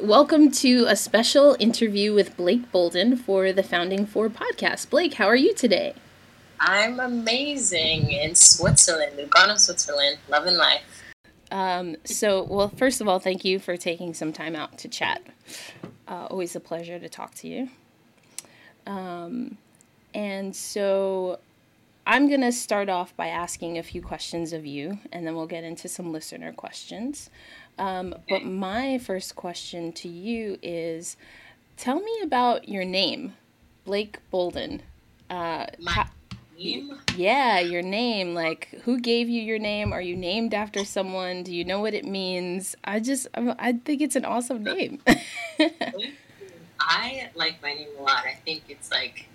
welcome to a special interview with Blake Bolden for the Founding Four podcast. Blake, how are you today? I'm amazing in Switzerland, Lugano, Switzerland, loving life. Um, so, well, first of all, thank you for taking some time out to chat. Uh, always a pleasure to talk to you. Um, and so, I'm going to start off by asking a few questions of you, and then we'll get into some listener questions. Um, but my first question to you is tell me about your name, Blake Bolden. Uh, my name? Yeah, your name. Like, who gave you your name? Are you named after someone? Do you know what it means? I just, I think it's an awesome name. I like my name a lot. I think it's like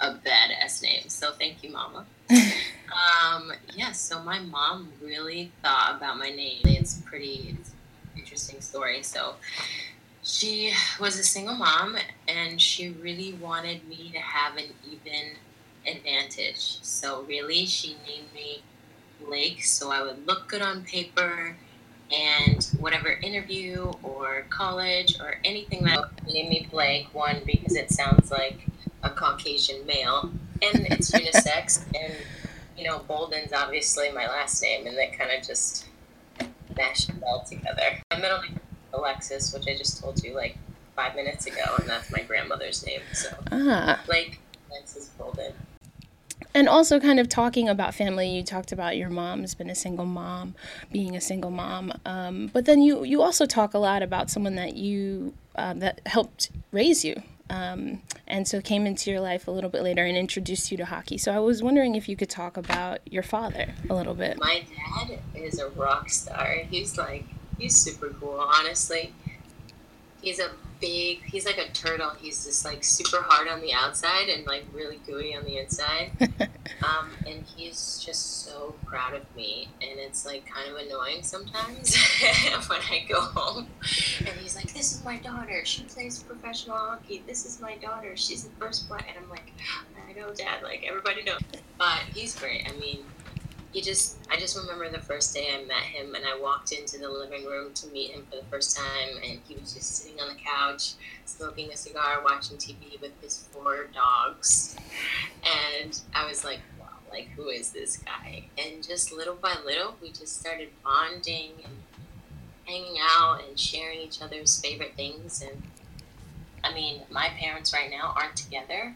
a badass name. So thank you, Mama. um, yeah, so my mom really thought about my name. It's pretty, it's story. So she was a single mom and she really wanted me to have an even advantage. So really she named me Blake so I would look good on paper and whatever interview or college or anything that named me Blake, one because it sounds like a Caucasian male and it's unisex and you know, Bolden's obviously my last name and that kind of just mashed it all together. My middle name Alexis, which I just told you like five minutes ago, and that's my grandmother's name. So ah. Blake Alexis Bolden. And also, kind of talking about family, you talked about your mom's been a single mom, being a single mom. Um, but then you you also talk a lot about someone that you uh, that helped raise you, um, and so came into your life a little bit later and introduced you to hockey. So I was wondering if you could talk about your father a little bit. My dad is a rock star. He's like he's super cool, honestly. He's a big. He's like a turtle. He's just like super hard on the outside and like really gooey on the inside. um, and he's just so proud of me, and it's like kind of annoying sometimes when I go home, and he's like, "This is my daughter. She plays professional hockey. This is my daughter. She's the first one." And I'm like, "I know, Dad. Like everybody knows." But he's great. I mean, he just I just remember the first day I met him and I walked into the living room to meet him for the first time and he was just sitting on the couch smoking a cigar watching TV with his four dogs. And I was like wow like who is this guy? And just little by little we just started bonding and hanging out and sharing each other's favorite things. And I mean my parents right now aren't together.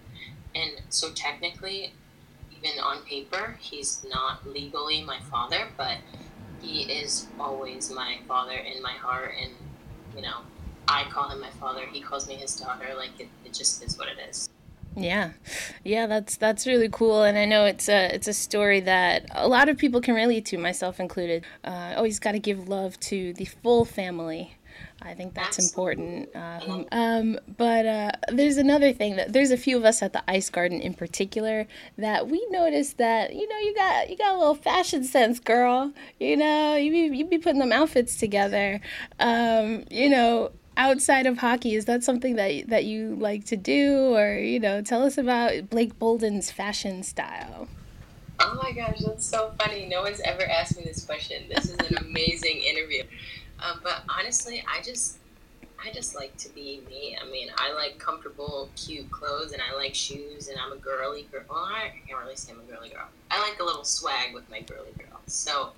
And so technically even on paper, he's not legally my father, but he is always my father in my heart. And, you know, I call him my father, he calls me his daughter. Like, it, it just is what it is. Yeah, yeah, that's that's really cool, and I know it's a it's a story that a lot of people can relate to, myself included. Uh, always got to give love to the full family, I think that's important. Um, um, but uh, there's another thing that there's a few of us at the Ice Garden in particular that we noticed that you know you got you got a little fashion sense, girl. You know you be, you be putting them outfits together. Um, you know outside of hockey is that something that that you like to do or you know tell us about Blake Bolden's fashion style. Oh my gosh, that's so funny. No one's ever asked me this question. This is an amazing interview. Um, but honestly, I just I just like to be me. I mean, I like comfortable, cute clothes, and I like shoes, and I'm a girly girl. Well, I can't really say I'm a girly girl. I like a little swag with my girly girl. So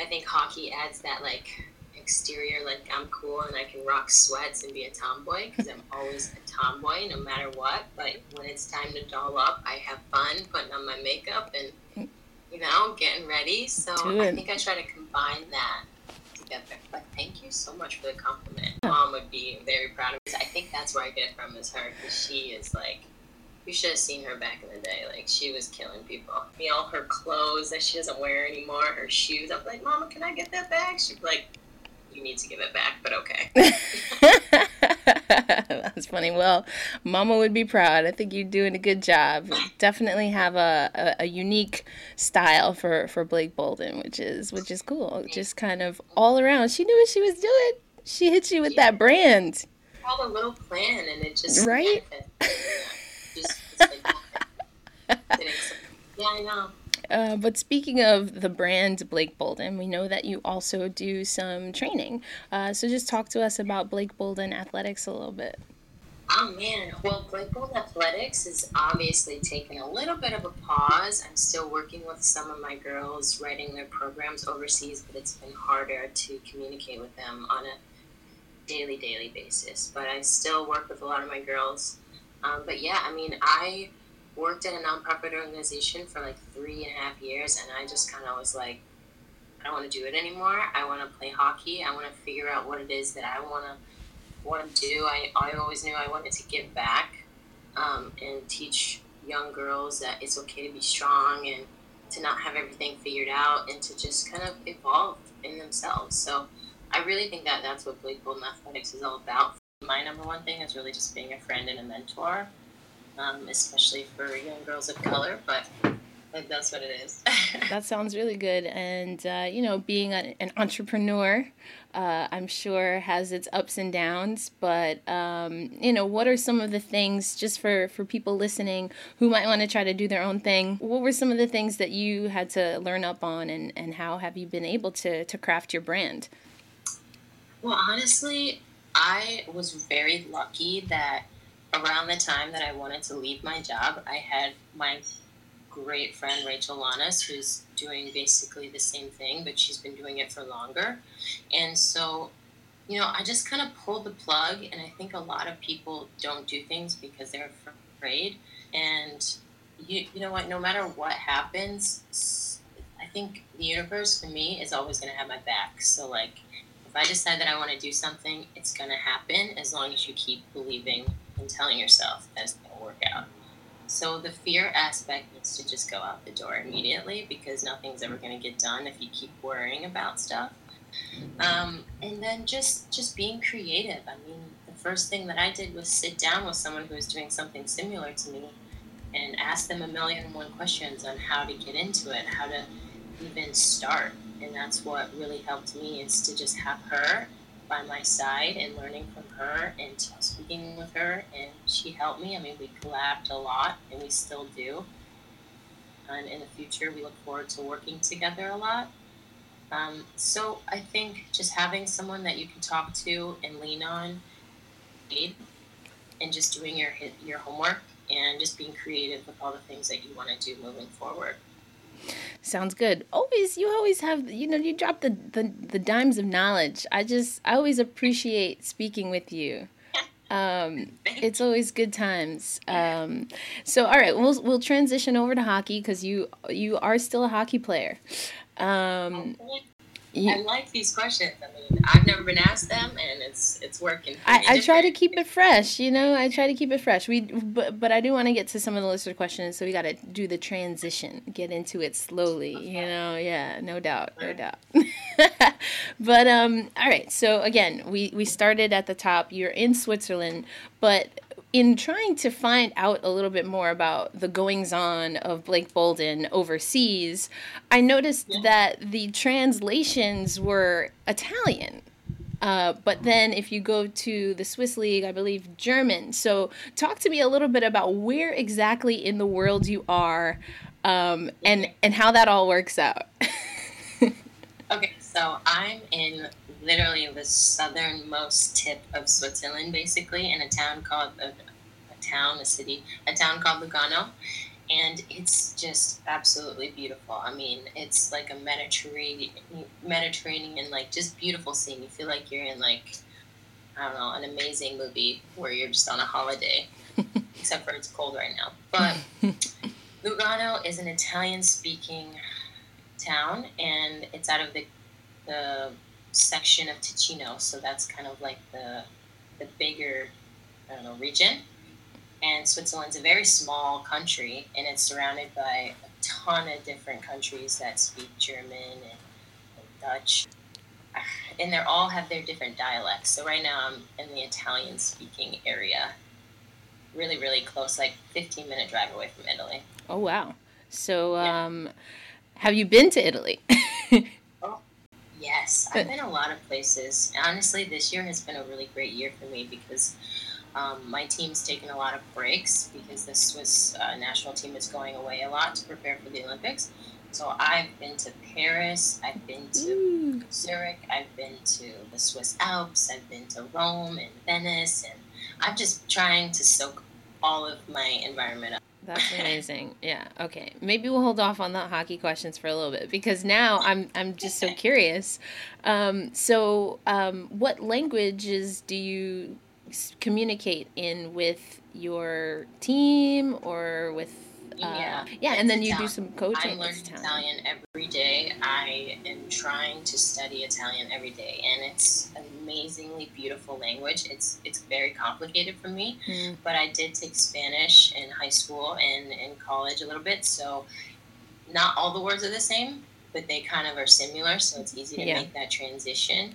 I think hockey adds that like exterior, like I'm cool and I can rock sweats and be a tomboy because I'm always a tomboy no matter what. But when it's time to doll up, I have fun putting on my makeup and you know getting ready. So I think I try to combine that together. But thank you so much for the compliment. Mom would be very proud of me. I think that's where I get it from is her because she is like, you should have seen her back in the day. Like she was killing people. Me, all her clothes that she doesn't wear anymore, her shoes. I'm like, Mama, can I get that back? She's like, you need to give it back, but okay. That's funny. Well, Mama would be proud. I think you're doing a good job. Definitely have a, a, a, unique style for, for Blake Bolden, which is which is cool. Just kind of all around. She knew what she was doing. She hit you with yeah. that brand. All a little plan, and it just right. just, just like, yeah, I know. Uh, but speaking of the brand Blake Bolden, we know that you also do some training. Uh, so just talk to us about Blake Bolden Athletics a little bit. Oh man, well, Blake Bolden Athletics is obviously taken a little bit of a pause. I'm still working with some of my girls writing their programs overseas, but it's been harder to communicate with them on a daily, daily basis. But I still work with a lot of my girls. Um, but yeah, I mean, I worked at a nonprofit organization for like three and a half years, and I just kind of was like, I don't want to do it anymore. I want to play hockey. I want to figure out what it is that I want to want to do. I, I always knew I wanted to give back um, and teach young girls that it's okay to be strong and to not have everything figured out and to just kind of evolve in themselves. So I really think that that's what Blake Bolden Athletics is all about. My number one thing is really just being a friend and a mentor um, especially for young girls of color. But that's what it is. that sounds really good. And, uh, you know, being a, an entrepreneur, uh, I'm sure has its ups and downs. But, um, you know, what are some of the things, just for, for people listening who might want to try to do their own thing, what were some of the things that you had to learn up on and, and how have you been able to, to craft your brand? Well, honestly, I was very lucky that around the time that I wanted to leave my job, I had my great friend Rachel Llanes, who's doing basically the same thing, but she's been doing it for longer. And so, you know, I just kind of pulled the plug, and I think a lot of people don't do things because they're afraid. And you, you know what? No matter what happens, I think the universe for me is always going to have my back. So, like, if I decide that I want to do something, it's going to happen as long as you keep believing and telling yourself that it's going to work out. So the fear aspect needs to just go out the door immediately because nothing's ever going to get done if you keep worrying about stuff. Um, and then just just being creative. I mean, the first thing that I did was sit down with someone who was doing something similar to me and ask them a million and one questions on how to get into it, how to even start. And that's what really helped me is to just have her by my side and learning from her and speaking with her, and she helped me. I mean, we collabed a lot, and we still do. And in the future, we look forward to working together a lot. Um, so I think just having someone that you can talk to and lean on, and just doing your your homework and just being creative with all the things that you want to do moving forward. Sounds good. Always, you always have, you know, you drop the, the, the dimes of knowledge. I just, I always appreciate speaking with you. Um, it's always good times. Um, so, all right, we'll we'll transition over to hockey because you you are still a hockey player. Um, you, I like these questions. I mean, I've never been asked them, and it's it's working. I, I try to keep it fresh. You know, I try to keep it fresh. We, but but I do want to get to some of the listener questions, so we got to do the transition, get into it slowly. Okay. You know, yeah, no doubt, no doubt. but um, all right. So again, we we started at the top. You're in Switzerland, but in trying to find out a little bit more about the goings on of Blake Bolden overseas, I noticed yeah. that the translations were Italian. Uh, but then if you go to the Swiss League, I believe German. So talk to me a little bit about where exactly in the world you are um, and, and how that all works out. okay, so I'm in literally the southernmost tip of Switzerland, basically, in a town called a, a town, a city, a town called Lugano, and it's just absolutely beautiful. I mean, it's like a Mediterranean, Mediterranean, like just beautiful scene. You feel like you're in like I don't know, an amazing movie where you're just on a holiday, except for it's cold right now. But Lugano is an Italian-speaking town, and it's out of the the section of Ticino, so that's kind of like the the bigger I don't know region. And Switzerland's a very small country, and it's surrounded by a ton of different countries that speak German and, and Dutch, and they all have their different dialects. So right now I'm in the Italian speaking area, really really close, like 15 minute drive away from Italy. Oh wow! So um, yeah. Have you been to Italy? oh, Yes, I've been a lot of places. Honestly, this year has been a really great year for me because um, my team's taken a lot of breaks because the Swiss uh, national team is going away a lot to prepare for the Olympics. So I've been to Paris, I've been to Ooh. Zurich, I've been to the Swiss Alps, I've been to Rome and Venice, and I'm just trying to soak all of my environment up. That's amazing. yeah. Okay. Maybe we'll hold off on the hockey questions for a little bit because now I'm I'm just so curious. Um, so, um, what languages do you communicate in with your team or with yeah, uh, yeah, and then you do some coaching. I learn Italian. Italian every day. I am trying to study Italian every day, and it's an amazingly beautiful language. It's it's very complicated for me, mm. but I did take Spanish in high school and in college a little bit, so not all the words are the same, but they kind of are similar, so it's easy to yeah. make that transition.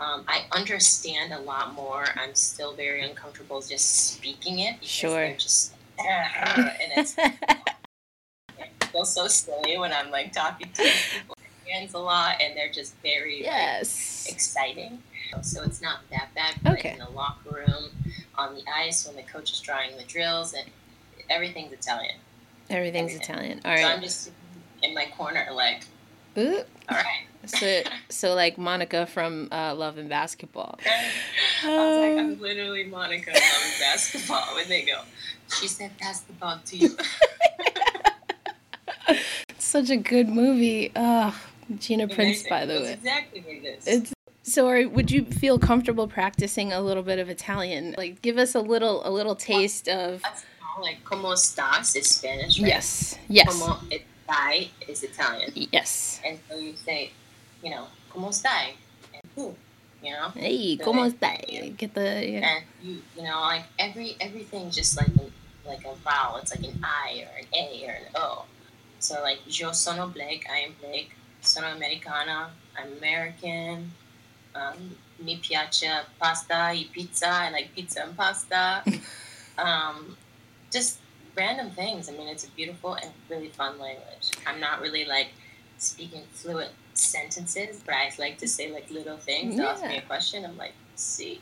Um, I understand a lot more. I'm still very uncomfortable just speaking it because sure. they're just and it's I feel so silly when I'm like talking to people hands a lot and they're just very yes. like, exciting. So it's not that bad. But okay. in the locker room, on the ice, when the coach is drawing the drills, and everything's Italian. Everything's Everything. Italian. All right. So I'm just in my corner, like, Ooh. all right. so, so like Monica from uh, Love and Basketball. I was like, I'm literally Monica from Basketball when they go. She said, "Pass the ball to you." Such a good movie. Oh, Gina Prince-Bythewood. Exactly what it is. It's so. Are, would you feel comfortable practicing a little bit of Italian? Like, give us a little, a little taste of. Like, "Cómo estás" is Spanish, right? Yes. Yes. "Cómo estai" is Italian. Yes. And so you say, you know, "Cómo estai," and who you know. Hey, so ¿cómo estai? Get the yeah. And you, you know, like every everything just like like a vowel. It's like an I or an A or an O. So like yo sono Blake, I am Blake. Sono americana, I'm American. Um, mi piace pasta y pizza. I like pizza and pasta. um, just random things. I mean, it's a beautiful and really fun language. I'm not really like speaking fluent sentences, but I like to say like little things. Yeah. Ask me a question. I'm like, see.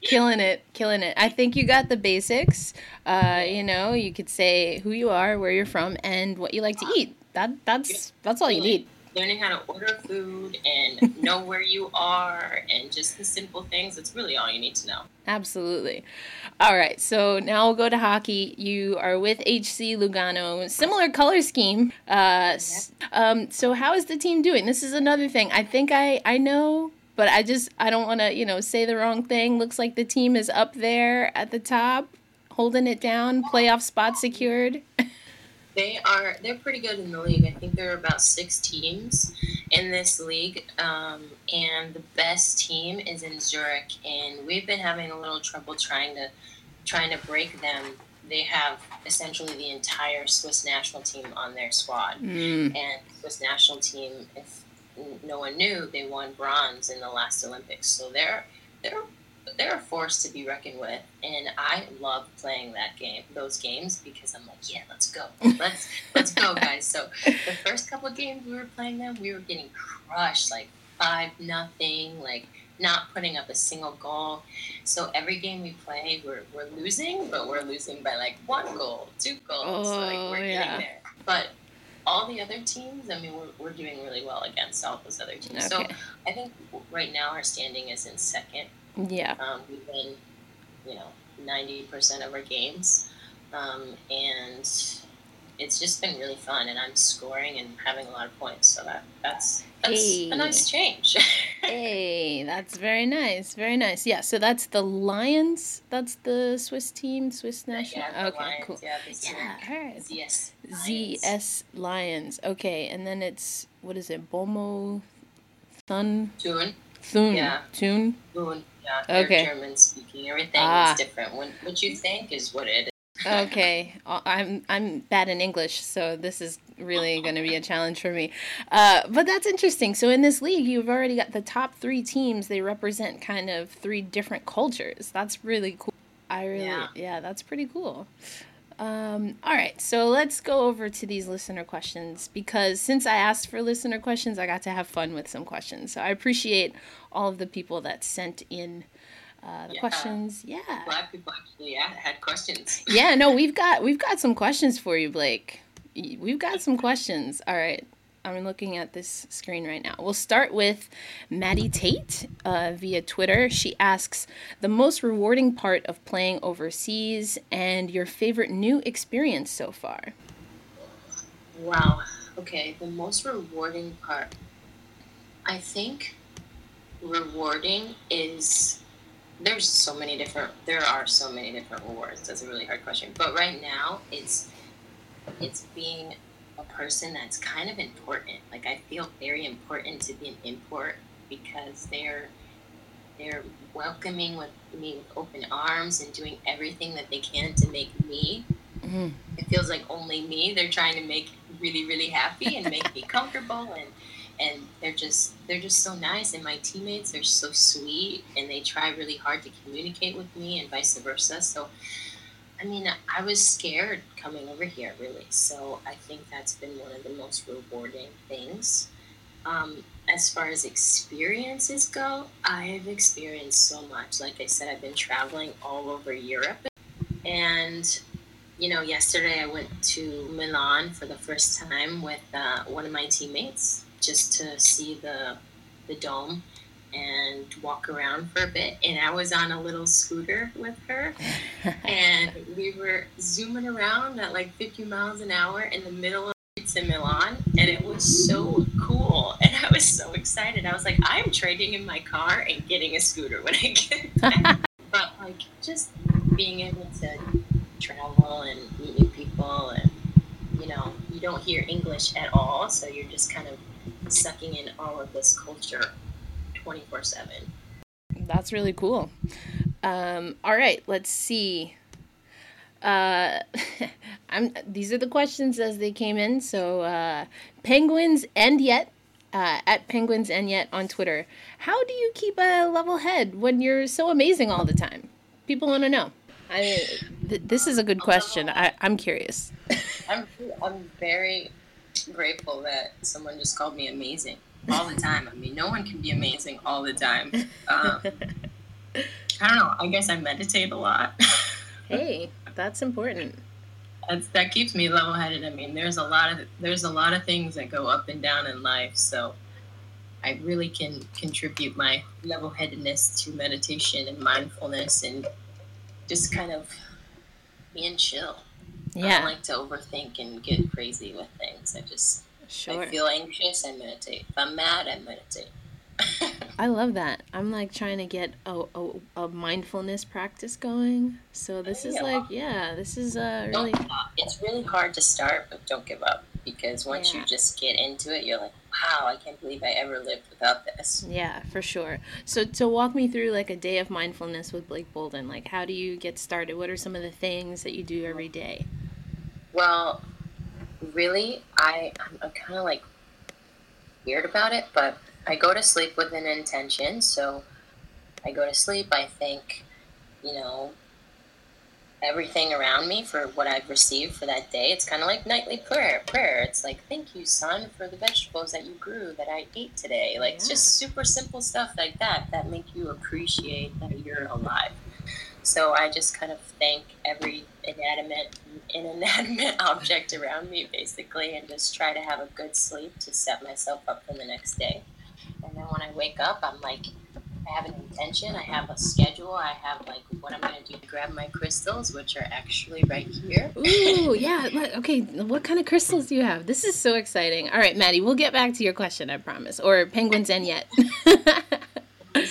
killing it, killing it. I think you got the basics. Uh, you know, you could say who you are, where you're from, and what you like to eat. That that's that's all you need. Learning how to order food and know where you are and just the simple things. It's really all you need to know. Absolutely. All right, so now we'll go to hockey. You are with HC Lugano, similar color scheme. Uh, um, so how is the team doing? This is another thing. I think I I know but I just I don't want to you know say the wrong thing. Looks like the team is up there at the top, holding it down. Playoff spot secured. they are they're pretty good in the league. I think there are about six teams in this league, um, and the best team is in Zurich. And we've been having a little trouble trying to trying to break them. They have essentially the entire Swiss national team on their squad, mm. and Swiss national team, if no one knew they won bronze in the last Olympics. So they're they're they're a force to be reckoned with, and I love playing that game, those games, because I'm like, yeah, let's go, let's let's go, guys. So the first couple of games we were playing them, we were getting crushed, like five nothing, like not putting up a single goal. So every game we play, we're we're losing, but we're losing by like one goal, two goals. Oh, like we're oh, yeah. getting there, but all the other teams, I mean, we're, we're doing really well against all those other teams. Okay. So I think right now our standing is in second. Yeah. Um, we win, you know, 90% of our games. Um, and it's just been really fun, and I'm scoring and having a lot of points. So that that's that's hey. a nice change. hey, that's very nice, very nice. Yeah, so that's the Lions. That's the Swiss team, Swiss national. Yeah, okay, Lions, cool. Yeah, yeah all right. ZSC Lions. ZSC Lions. Okay, and then it's what is it? Bomo, Thun. Thun. Thun. Yeah. Thun. Thun. Yeah, okay. German speaking. Everything ah. is different. When, what you think is what it okay, uh, I'm I'm bad in English, so this is really going to be a challenge for me. Uh, but that's interesting. So in this league, you've already got the top three teams. They represent kind of three different cultures. That's really cool. I really, yeah, yeah that's pretty cool. Um, all right, so let's go over to these listener questions because since I asked for listener questions, I got to have fun with some questions. So I appreciate all of the people that sent in uh, the yeah. questions. Yeah. Glad people actually had questions. yeah, no, we've got we've got some questions for you, Blake. We've got some questions. All right. I'm looking at this screen right now. We'll start with Maddie Tate uh, via Twitter. She asks the most rewarding part of playing overseas and your favorite new experience so far. Wow. Okay, the most rewarding part. I think rewarding is there's so many different there are so many different rewards. That's a really hard question. But right now it's it's being a person that's kind of important. Like I feel very important to be an import because they're they're welcoming with me with open arms and doing everything that they can to make me. Mm-hmm. It feels like only me. They're trying to make really really happy and make me comfortable and and they're just they're just so nice and my teammates are so sweet and they try really hard to communicate with me and vice versa so I mean, I was scared coming over here, really. So I think that's been one of the most rewarding things. Um, as far as experiences go, I've experienced so much. Like I said, I've been traveling all over Europe. And, you know, yesterday I went to Milan for the first time with uh, one of my teammates just to see the, the dome and walk around for a bit. And I was on a little scooter with her, and we were zooming around at like 50 miles an hour in the middle of streets in Milan, and it was so cool. And I was so excited. I was like, I'm trading in my car and getting a scooter when I get back. but like just being able to travel and meet new people and you know you don't hear english at all so you're just kind of sucking in all of this culture 24 7. That's really cool. Um, all right, let's see. Uh, I'm, these are the questions as they came in. So, uh, penguins and yet uh, at penguins and yet on Twitter. How do you keep a level head when you're so amazing all the time? People want to know. I mean, th- this is a good question. I, I'm curious. I'm I'm very grateful that someone just called me amazing all the time. I mean, no one can be amazing all the time. Um, I don't know. I guess I meditate a lot. hey, that's important. That's, that keeps me level-headed. I mean, there's a lot of there's a lot of things that go up and down in life, so I really can contribute my level-headedness to meditation and mindfulness and just kind of being chill. Yeah. I don't like to overthink and get crazy with things. I just Sure. I feel anxious, I meditate. If I'm mad, I meditate. I love that. I'm like trying to get a, a, a mindfulness practice going. So this is like, yeah, this is uh, really. It's really hard to start, but don't give up because once yeah. you just get into it, you're like, wow, I can't believe I ever lived without this. Yeah, for sure. So to walk me through like a day of mindfulness with Blake Bolden, like how do you get started? What are some of the things that you do every day? Well, really, I I'm kind of like weird about it, but I go to sleep with an intention. So I go to sleep. I thank, you know, everything around me for what I've received for that day. It's kind of like nightly prayer. Prayer. It's like, thank you, sun, for the vegetables that you grew that I ate today. Like yeah. just super simple stuff like that that make you appreciate that you're alive. So I just kind of thank every inanimate inanimate object around me basically and just try to have a good sleep to set myself up for the next day. And then when I wake up, I'm like I have an intention, I have a schedule, I have like what I'm going to do grab my crystals, which are actually right here. Ooh, yeah. Okay, what kind of crystals do you have? This is so exciting. All right, Maddie, we'll get back to your question, I promise. Or penguins and yet.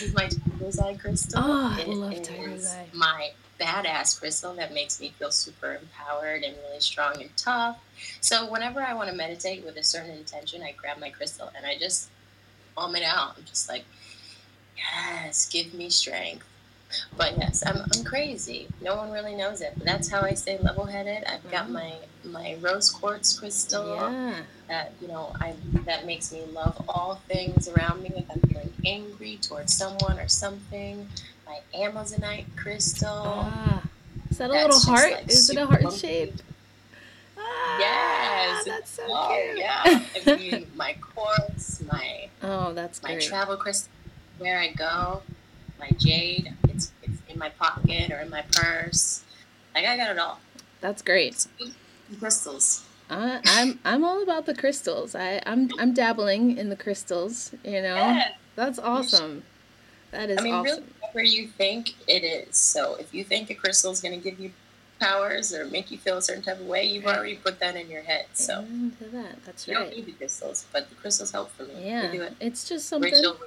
is my tiger's eye crystal. Oh, I love tiger's eye. My badass crystal that makes me feel super empowered and really strong and tough. So whenever I want to meditate with a certain intention, I grab my crystal and I just palm it out. I'm just like, yes, give me strength. But yes, I'm, I'm crazy. No one really knows it, but that's how I stay level-headed. I've got mm-hmm. my my rose quartz crystal yeah. that you know I that makes me love all things around me. If I'm feeling angry towards someone or something, my amazonite crystal. Ah, is that a little heart? Like is it a heart shape? Ah, yes, that's so oh, cute. Yeah, I mean my quartz, my oh, that's my great. travel crystal. Where I go, my jade. It's it's in my pocket or in my purse. Like I got it all. That's great. Crystals. Uh, I'm I'm all about the crystals. I I'm I'm dabbling in the crystals. You know, Yeah. that's awesome. That is I mean, awesome. really, whatever you think it is. So if you think a crystal is going to give you powers or make you feel a certain type of way, you've Right. already put that in your head. So that. That's you don't need the crystals, but the crystals help for me. Yeah, it. it's just something. Rachel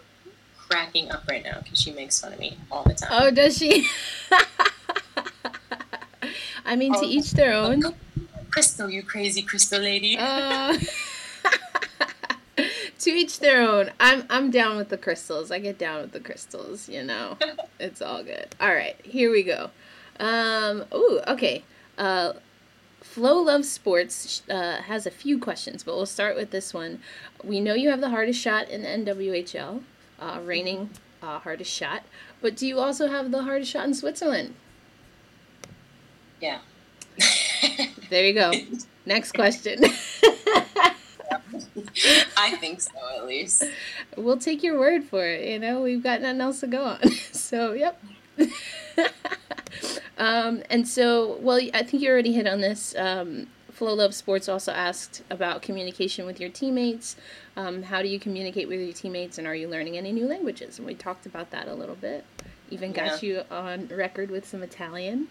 cracking up right now because she makes fun of me all the time. Oh, does she? I mean, to Oh. each their own. Crystal, you crazy crystal lady. Uh, to each their own. I'm I'm down with the crystals. I get down with the crystals. You know, it's all good. All right, here we go. Um. Ooh. Okay. Uh. Flo Loves Sports uh, has a few questions, but we'll start with this one. We know you have the hardest shot in the NWHL, uh, reigning uh, hardest shot, but do you also have the hardest shot in Switzerland? yeah. There you go. Next question. I think so, at least. we'll take your word for it. You know, we've got nothing else to go on. So, yep. um, and so, well, I think you already hit on this. Um, Flow Love Sports also asked about communication with your teammates. Um, how do you communicate with your teammates, and are you learning any new languages? And we talked about that a little bit. Even got you on record with some Italian.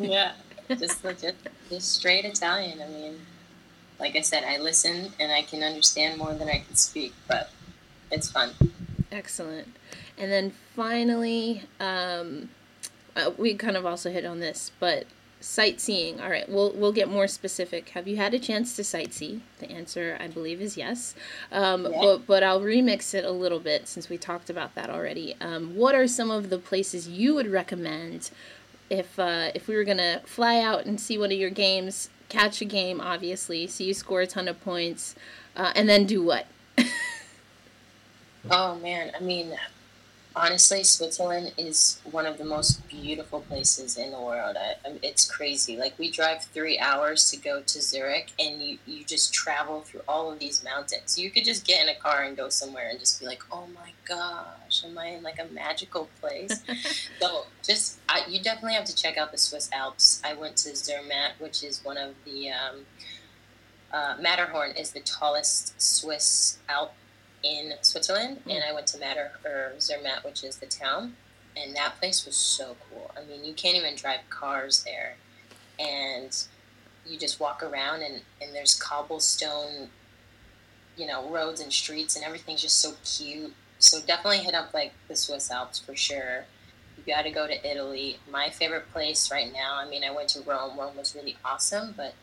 Yeah. Just legit, just straight Italian. I mean, like I said, I listen and I can understand more than I can speak, but it's fun. Excellent. And then finally, um, uh, we kind of also hit on this, but sightseeing. All right, we'll we'll get more specific. Have you had a chance to sightsee? The answer, I believe, is yes. Um, Yeah. But but I'll remix it a little bit since we talked about that already. Um, what are some of the places you would recommend if uh, if we were gonna fly out and see one of your games, catch a game, obviously, see you score a ton of points, uh, and then do what? Oh man, I mean, honestly, Switzerland is one of the most beautiful places in the world. I, it's crazy. Like we drive three hours to go to Zurich, and you you just travel through all of these mountains. You could just get in a car and go somewhere and just be like, oh my gosh, am I in like a magical place? so just I, you definitely have to check out the Swiss Alps. I went to Zermatt, which is one of the um, uh, Matterhorn is the tallest Swiss Alp in Switzerland, mm. and I went to Matter or Zermatt, which is the town, and that place was so cool. I mean, you can't even drive cars there, and you just walk around, and and there's cobblestone, you know, roads and streets, and everything's just so cute. So definitely hit up like the Swiss Alps for sure. You got to go to Italy. My favorite place right now. I mean, I went to Rome. Rome was really awesome, but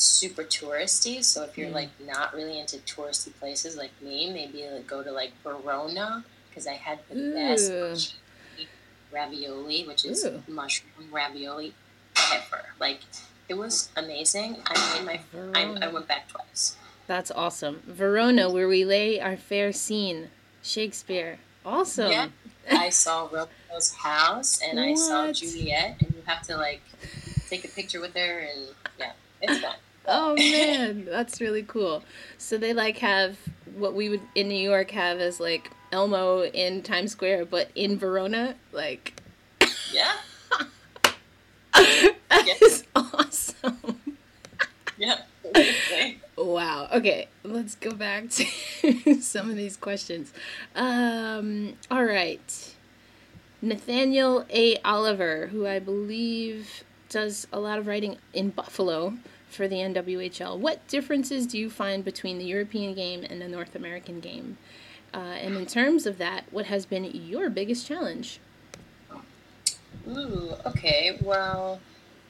super touristy. So if you're Mm. like not really into touristy places like me, maybe like go to like Verona because I had the Ooh. best ravioli, which is Ooh. mushroom ravioli ever. Like it was amazing. I made my. I, I went back twice. That's awesome. Verona, where we lay our fair scene. Shakespeare. Awesome. Yeah. I saw Romeo's house and I saw Juliet, and you have to like take a picture with her, and yeah, it's fun. Oh man, that's really cool. So they like have what we would in New York have as like Elmo in Times Square, but in Verona, like Yeah, that is awesome. yeah. Wow. Okay, let's go back to some of these questions. Um, all right. Nathaniel A. Oliver, who I believe does a lot of writing in Buffalo for the NWHL. What differences do you find between the European game and the North American game? Uh, and in terms of that, what has been your biggest challenge? Ooh, okay. Well,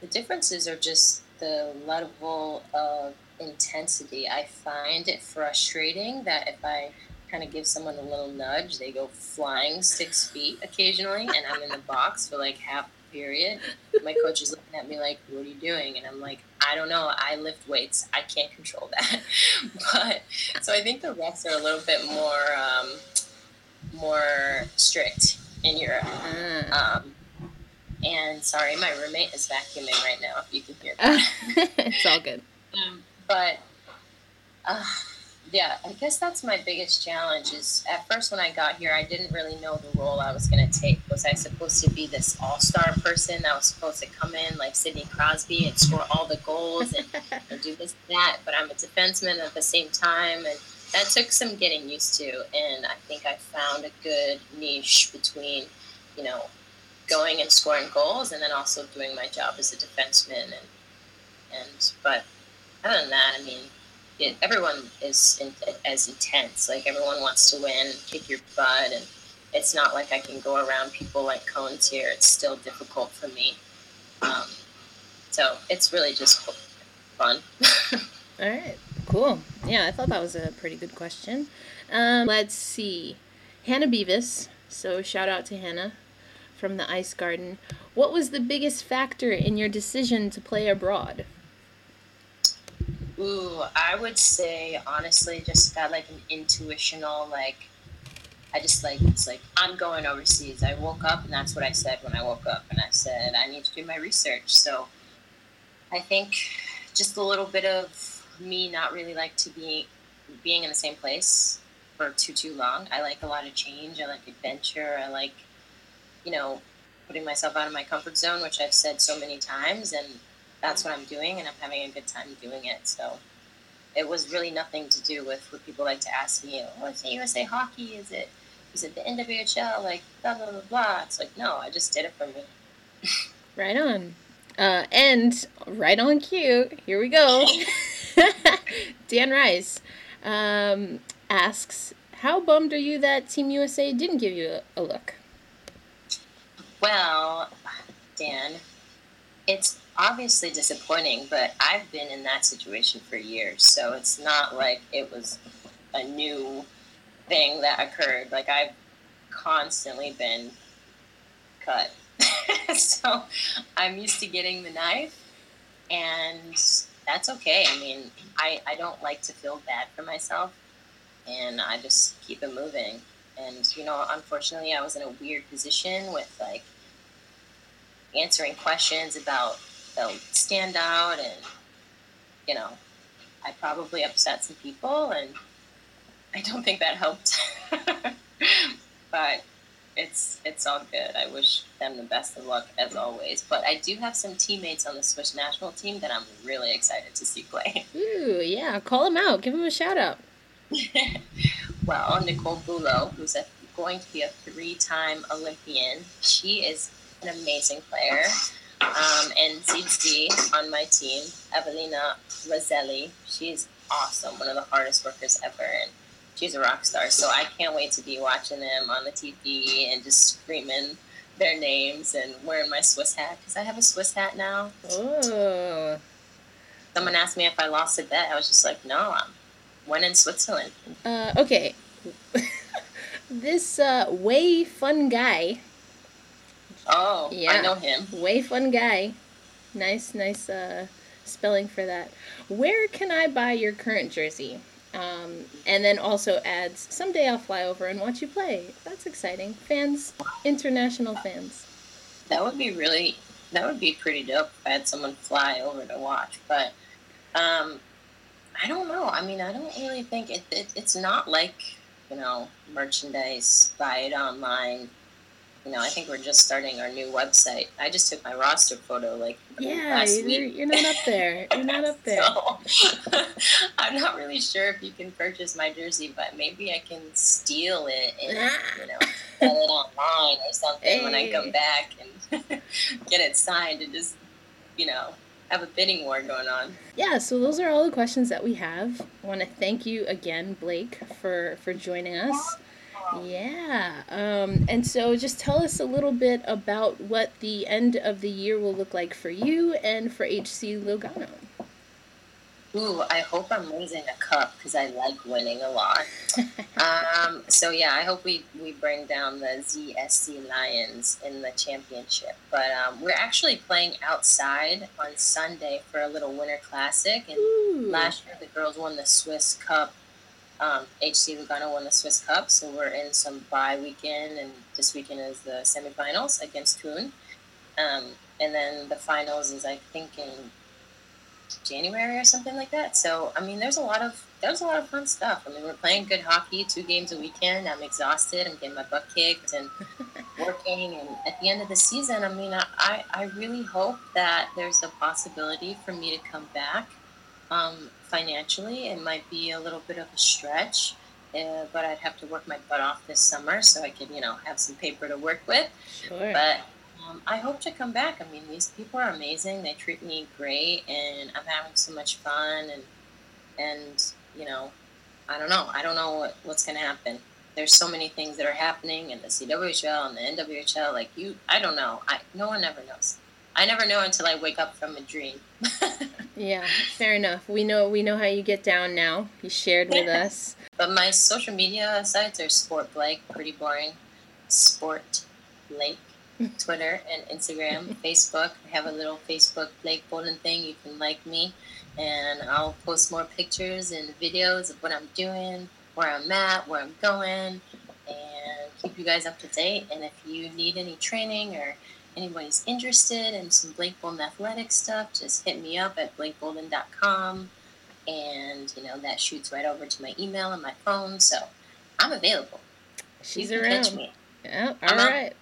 the differences are just the level of intensity. I find it frustrating that if I kind of give someone a little nudge, they go flying six feet occasionally, and I'm in the box for like half the period. My coach is looking at me like, "What are you doing?" And I'm like, "I don't know. I lift weights. I can't control that." but so I think the refs are a little bit more um, more strict in Europe. Ah. Um, and sorry, my roommate is vacuuming right now. If you can hear that. it's all good. Um, but uh, yeah, I guess that's my biggest challenge. Is at first when I got here, I didn't really know the role I was going to take. Was I supposed to be this all-star person that was supposed to come in like Sidney Crosby and score all the goals and, and do this and that? But I'm a defenseman at the same time, and that took some getting used to. And I think I found a good niche between, you know, going and scoring goals, and then also doing my job as a defenseman. And and but other than that, I mean it, everyone is in, as intense. Like everyone wants to win, kick your butt, and it's not like I can go around people like cones here. It's still difficult for me. Um, so it's really just fun. All right, cool. Yeah, I thought that was a pretty good question. Um, let's see, Hannah Beavis. So shout out to Hannah from the Ice Garden. What was the biggest factor in your decision to play abroad? Ooh, I would say honestly, just got like an intuitional like. I just like it's like I'm going overseas. I woke up and that's what I said when I woke up, and I said I need to do my research. So, I think just a little bit of me not really like to be being in the same place for too too long. I like a lot of change. I like adventure. I like, you know, putting myself out of my comfort zone, which I've said so many times, and that's what I'm doing, and I'm having a good time doing it. So it was really nothing to do with what people like to ask me. Oh, is it USA Hockey? Is it is it the NWHL? Like blah blah blah blah. It's like no, I just did it for me. right on. Uh, and right on cue. Here we go. Dan Rice um, asks, "How bummed are you that Team USA didn't give you a, a look?" Well, Dan, it's obviously disappointing, but I've been in that situation for years, so it's not like it was a new thing that occurred. Like I've constantly been cut. so I'm used to getting the knife and that's okay. I mean, I, I don't like to feel bad for myself and I just keep it moving. And, you know, unfortunately, I was in a weird position with like answering questions about they'll stand out and you know i probably upset some people and i don't think that helped. But it's it's all good. I wish them the best of luck as always. But i do have some teammates on the swiss national team that i'm really excited to see play. Ooh yeah. Call them out. Give them a shout out. Well nicole Bullo, who's a, going to be a three-time olympian. She is an amazing player um, and ZZ on my team, Evelina Raselli. She's awesome, one of the hardest workers ever, and she's a rock star. So I can't wait to be watching them on the TV and just screaming their names and wearing my Swiss hat because I have a Swiss hat now. Oh. Someone asked me if I lost a bet. I was just like, no, I'm one in Switzerland. Uh, okay. this uh, way fun guy Oh, yeah. I know him. Way fun guy. Nice, nice uh, spelling for that. Where can I buy your current jersey? Um, and then also adds, someday I'll fly over and watch you play. That's exciting. Fans, international fans. That would be really, that would be pretty dope if I had someone fly over to watch. But um, I don't know. I mean, I don't really think it, it, it's not like, you know, merchandise, buy it online you know, I think we're just starting our new website. I just took my roster photo like yeah, you're, you're, not up there. You're not up there. so, I'm not really sure if you can purchase my jersey, but maybe I can steal it and ah. you know sell it online or something hey. when I come back and get it signed and just you know have a bidding war going on. Yeah, so those are all the questions that we have. I want to thank you again, Blake, for for joining us. Yeah. Um, and so just tell us a little bit about what the end of the year will look like for you and for HC Lugano. Ooh, I hope I'm losing a cup because I like winning a lot. um, so yeah, I hope we, we bring down the ZSC Lions in the championship. But um, we're actually playing outside on Sunday for a little winter classic. And Ooh. last year the girls won the Swiss Cup um, HC Lugano won the Swiss Cup, so we're in some bye weekend, and this weekend is the semifinals against Thun. Um, and then the finals is, I think, in January or something like that. So I mean, there's a lot of there's a lot of fun stuff. I mean, we're playing good hockey, two games a weekend. I'm exhausted. I'm getting my butt kicked and working. And at the end of the season, I mean, I I really hope that there's a possibility for me to come back. Um, financially, it might be a little bit of a stretch. Uh, but I'd have to work my butt off this summer so I could, you know, have some paper to work with. Sure. But um, I hope to come back. I mean, these people are amazing. They treat me great, and I'm having so much fun. And and you know, I don't know. I don't know what, what's going to happen. There's so many things that are happening in the CWHL and the NWHL. Like you, I don't know. I no one ever knows. I never know until I wake up from a dream. yeah, fair enough. We know we know how you get down now. You shared with us. But my social media sites are Sport Blake, pretty boring. Sport Blake Twitter and Instagram, Facebook. I have a little Facebook Blake Bolden thing. You can like me, and I'll post more pictures and videos of what I'm doing, where I'm at, where I'm going, and keep you guys up to date. And if you need any training or anybody's interested in some Blake Bolden athletic stuff, just hit me up at blakebolden.com. And, you know, that shoots right over to my email and my phone. So I'm available. She's around. Catch me. Yeah, all right.